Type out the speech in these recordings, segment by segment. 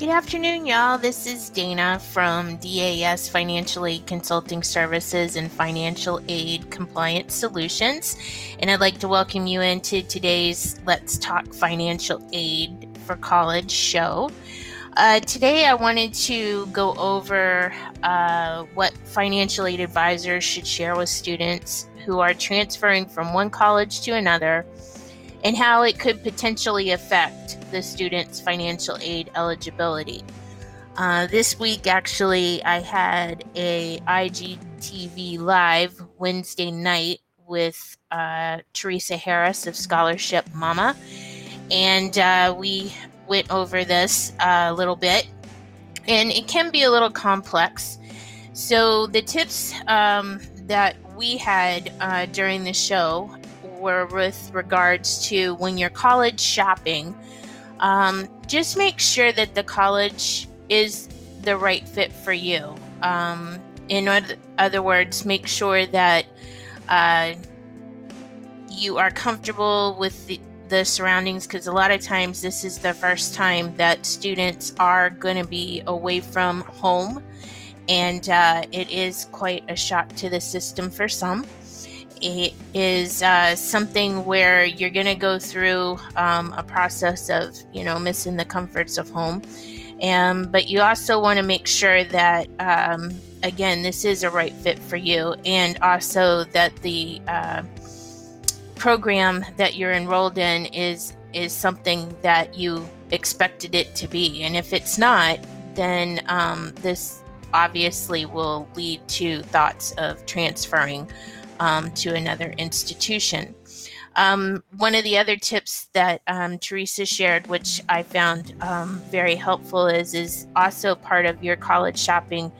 Good afternoon, y'all. This is Daina from DAS Financial Aid Consulting Services and Financial Aid Compliance Solutions. And I'd like to welcome you into today's Let's Talk Financial Aid for College show. Uh, today, I wanted to go over uh, what financial aid advisors should share with students who are transferring from one college to another and how it could potentially affect the student's financial aid eligibility. Uh, this week, actually, I had a IGTV live Wednesday night with uh, Teresa Harris of Scholarship Mama, and uh, we went over this a little bit, and it can be a little complex. So the tips um, that we had uh, during the show were with regards to when you're college shopping um, just make sure that the college is the right fit for you. Um, in other words, make sure that uh, you are comfortable with the, the surroundings because a lot of times this is the first time that students are going to be away from home, and uh, it is quite a shock to the system for some it is uh, something where you're going to go through um, a process of, you know, missing the comforts of home. And, but you also want to make sure that, um, again, this is a right fit for you, and also that the uh, program that you're enrolled in is is something that you expected it to be. And if it's not, then um, this obviously will lead to thoughts of transferring um, to another institution. Um, one of the other tips that um, Teresa shared, which I found um, very helpful, is is also part of your college shopping.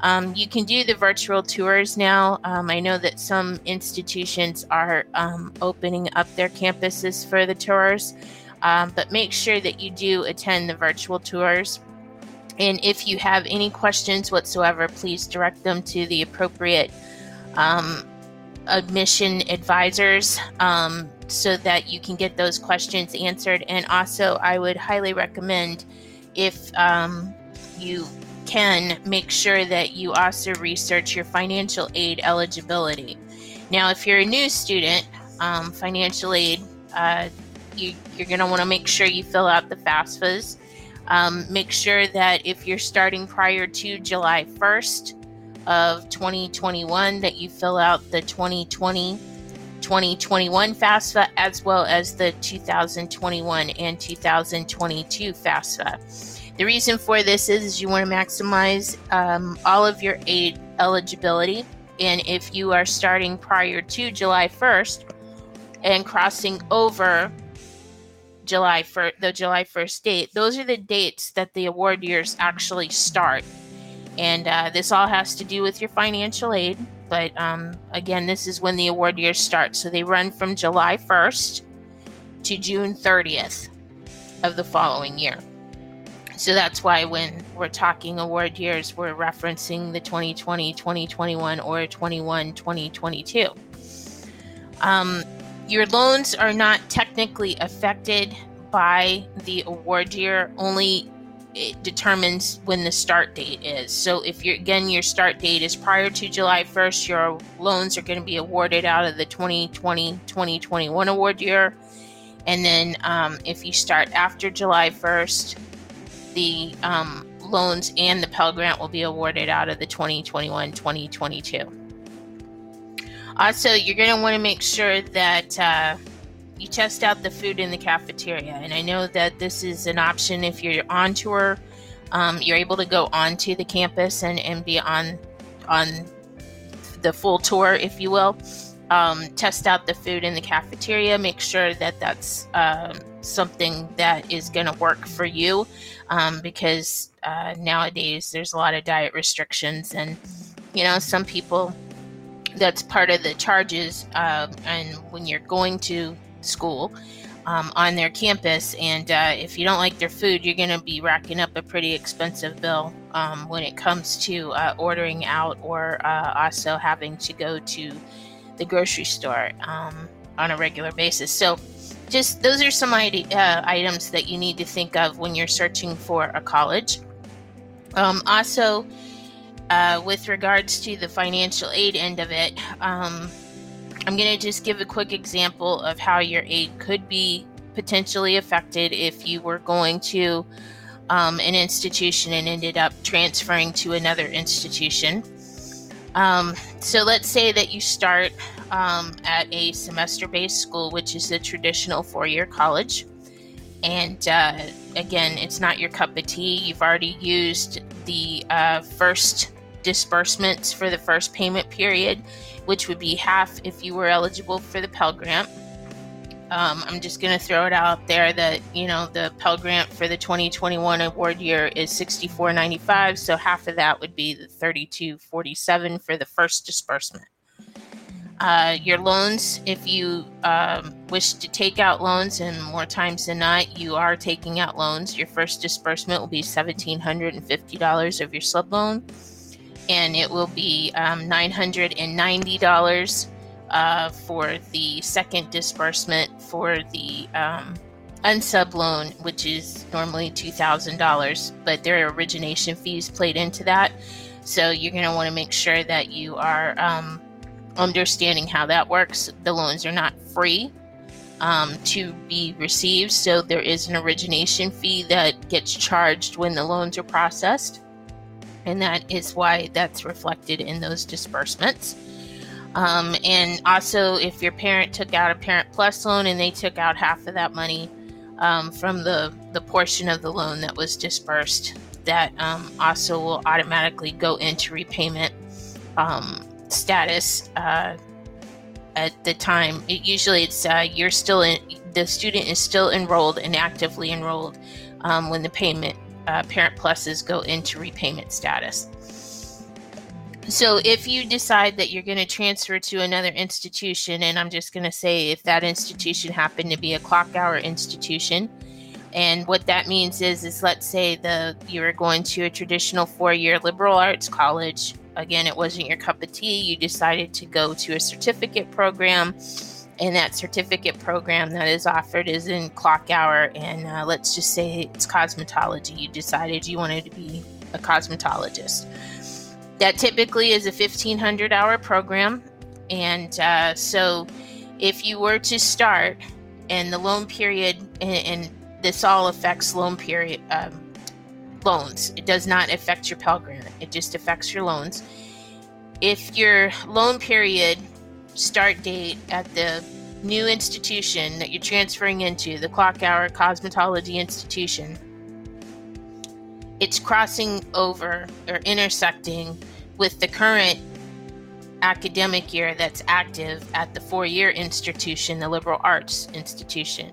Um, you can do the virtual tours now. Um, I know that some institutions are opening up their campuses for the tours, but make sure that you do attend the virtual tours. And if you have any questions whatsoever, please direct them to the appropriate um, admission advisors um, so that you can get those questions answered. And also, I would highly recommend if um, you can make sure that you also research your financial aid eligibility. Now, if you're a new student, um, financial aid, uh, you, are going to want to make sure you fill out the FAFSAs. Um, make sure that if you're starting prior to July 1st, of 2021 that you fill out the 2020 2021 FAFSA as well as the 2021 and 2022 FAFSA. The reason for this is you want to maximize um, all of your aid eligibility. And if you are starting prior to July 1st and crossing over July 1st, the July 1st date, those are the dates that the award years actually start. And uh, this all has to do with your financial aid. But um, again, this is when the award years start. So they run from July 1st to June 30th of the following year. So that's why when we're talking award years, we're referencing the 2020, 2021, or 21, 2022. Um, your loans are not technically affected by the award year, only it determines when the start date is. So if you're again your start date is prior to July 1st, your loans are going to be awarded out of the 2020-2021 award year. And then um, if you start after July 1st, the um, loans and the Pell Grant will be awarded out of the 2021-2022. Also, you're going to want to make sure that uh, you test out the food in the cafeteria. And I know that this is an option if you're on tour. Um, you're able to go onto the campus and, and be on on the full tour, if you will. Um, test out the food in the cafeteria. Make sure that that's um, something that is going to work for you, um, because uh, nowadays there's a lot of diet restrictions, and you know some people that's part of the charges. Uh, and when you're going to school um, on their campus. And uh, if you don't like their food, you're going to be racking up a pretty expensive bill um, when it comes to uh, ordering out or uh, also having to go to the grocery store um, on a regular basis. So just those are some uh, items that you need to think of when you're searching for a college. Um, also, uh, with regards to the financial aid end of it, um, I'm going to just give a quick example of how your aid could be potentially affected if you were going to um, an institution and ended up transferring to another institution. Um, so let's say that you start um, at a semester based school, which is a traditional four year college. And uh, again, it's not your cup of tea. You've already used the uh, first disbursements for the first payment period, which would be half if you were eligible for the Pell Grant. Um, I'm just going to throw it out there that you know the Pell Grant for the 2021 award year is 64.95, so half of that would be the 32.47 for the first disbursement. Uh, your loans, if you um, wish to take out loans, and more times than not, you are taking out loans, your first disbursement will be $1,750 of your sub loan, and it will be um, $990 uh, for the second disbursement for the um, unsub loan, which is normally $2,000, but there are origination fees played into that. So you're going to want to make sure that you are um, understanding how that works. The loans are not free um, to be received, so there is an origination fee that gets charged when the loans are processed. And that is why that's reflected in those disbursements. Um, and also, if your parent took out a Parent Plus loan and they took out half of that money um, from the, the portion of the loan that was disbursed, that um, also will automatically go into repayment um, status uh, at the time. It, usually, it's uh, you're still in the student is still enrolled and actively enrolled um, when the payment uh, Parent Pluses go into repayment status. So if you decide that you're going to transfer to another institution, and I'm just going to say if that institution happened to be a clock hour institution, and what that means is, is let's say the you are going to a traditional four-year liberal arts college. Again, it wasn't your cup of tea. You decided to go to a certificate program, and that certificate program that is offered is in clock hour. And uh, let's just say it's cosmetology. You decided you wanted to be a cosmetologist that typically is a 1500 hour program. And uh, so if you were to start and the loan period, and, and this all affects loan period um, loans, it does not affect your Pell Grant, it just affects your loans. If your loan period start date at the new institution that you're transferring into, the clock hour cosmetology institution, it's crossing over or intersecting with the current academic year that's active at the four year institution, the liberal arts institution.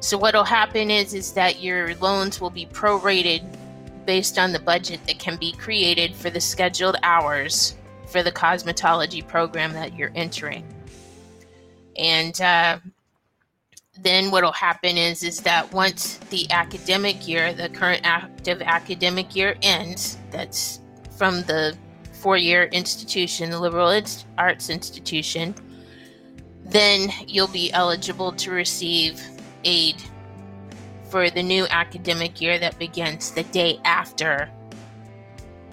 So what'll happen is is that your loans will be prorated based on the budget that can be created for the scheduled hours for the cosmetology program that you're entering. And uh, then what'll happen is is that once the academic year, the current active academic year ends, that's from the four-year institution, the liberal arts institution, then you'll be eligible to receive aid for the new academic year that begins the day after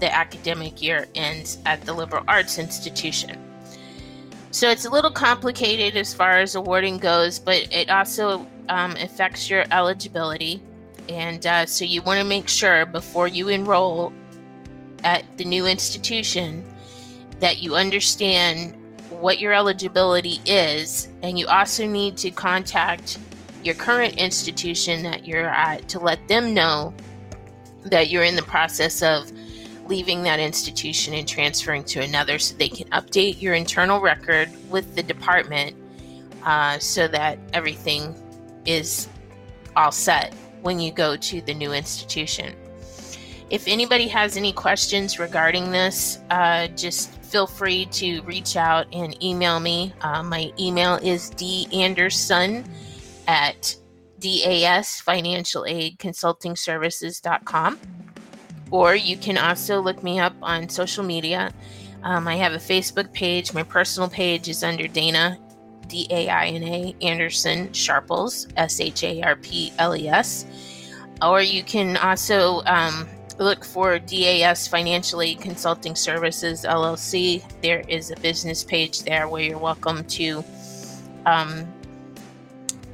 the academic year ends at the liberal arts institution. So it's a little complicated as far as awarding goes, but it also um, affects your eligibility. And uh, so you want to make sure before you enroll at the new institution that you understand what your eligibility is, and you also need to contact your current institution that you're at to let them know that you're in the process of leaving that institution and transferring to another so they can update your internal record with the department uh, so that everything is all set when you go to the new institution. If anybody has any questions regarding this, uh, just feel free to reach out and email me. Uh, my email is danderson at dasfinancialaidconsultingservices.com or you can also look me up on social media. Um, I have a Facebook page. My personal page is under Daina D A I N A Anderson Sharples, S H A R P L E S. Or you can also um, look for DAS Financial Aid Consulting Services LLC. There is a business page there where you're welcome to um,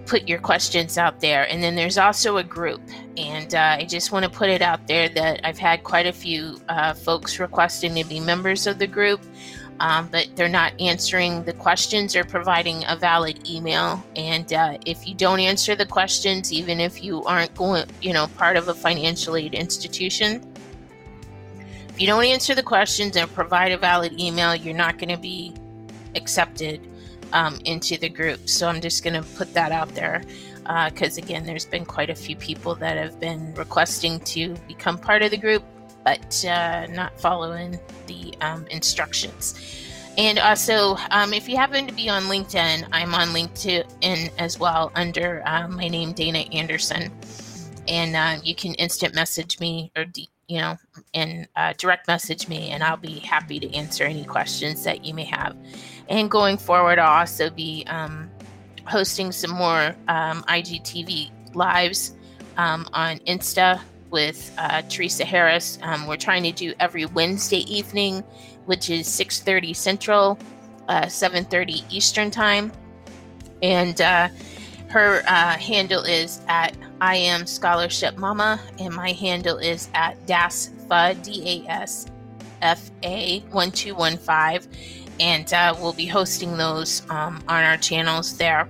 put your questions out there. And then there's also a group. And uh, I just want to put it out there that I've had quite a few uh, folks requesting to be members of the group um, but they're not answering the questions or providing a valid email. And uh, if you don't answer the questions, even if you aren't going, you know, part of a financial aid institution, if you don't answer the questions and provide a valid email, you're not going to be accepted um, into the group. So I'm just going to put that out there because, uh, again, there's been quite a few people that have been requesting to become part of the group but uh, not following the um, instructions. And also, um, if you happen to be on LinkedIn, I'm on LinkedIn as well under uh, my name, Daina Anderson. And uh, you can instant message me or, you know, and uh, direct message me, and I'll be happy to answer any questions that you may have. And going forward, I'll also be um, hosting some more um, IGTV lives um, on Insta with uh, Teresa Harris. Um, we're trying to do every Wednesday evening, which is 6:30 Central, uh, 7:30 Eastern Time, and uh, her uh, handle is at I am Scholarship Mama, and my handle is at DASFA D A S F A one two one five, and uh, we'll be hosting those um, on our channels there.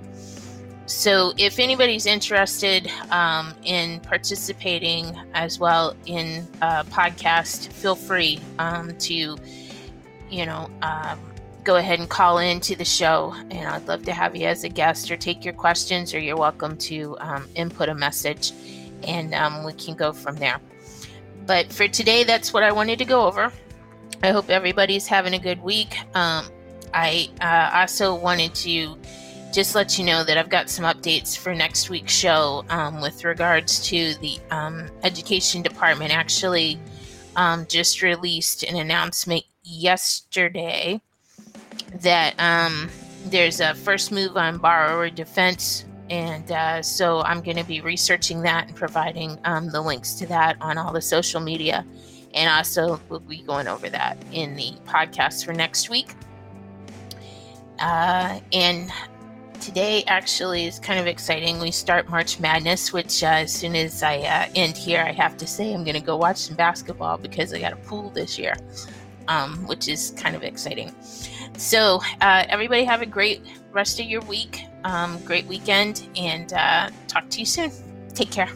So, if anybody's interested um, in participating as well in a podcast, feel free um, to, you know, um, go ahead and call in to the show. And I'd love to have you as a guest or take your questions, or you're welcome to um, input a message and um, we can go from there. But for today, that's what I wanted to go over. I hope everybody's having a good week. Um, I uh, also wanted to just let you know that I've got some updates for next week's show um, with regards to the um, education department. Actually, um, just released an announcement yesterday that um, there's a first move on borrower defense. And uh, so I'm going to be researching that and providing um, the links to that on all the social media. And also, we'll be going over that in the podcast for next week. Uh, and today actually is kind of exciting. We start March Madness, which uh, as soon as I uh, end here, I have to say I'm going to go watch some basketball because I got a pool this year, um, which is kind of exciting. So, uh, everybody have a great rest of your week, um, great weekend, and uh, talk to you soon. Take care.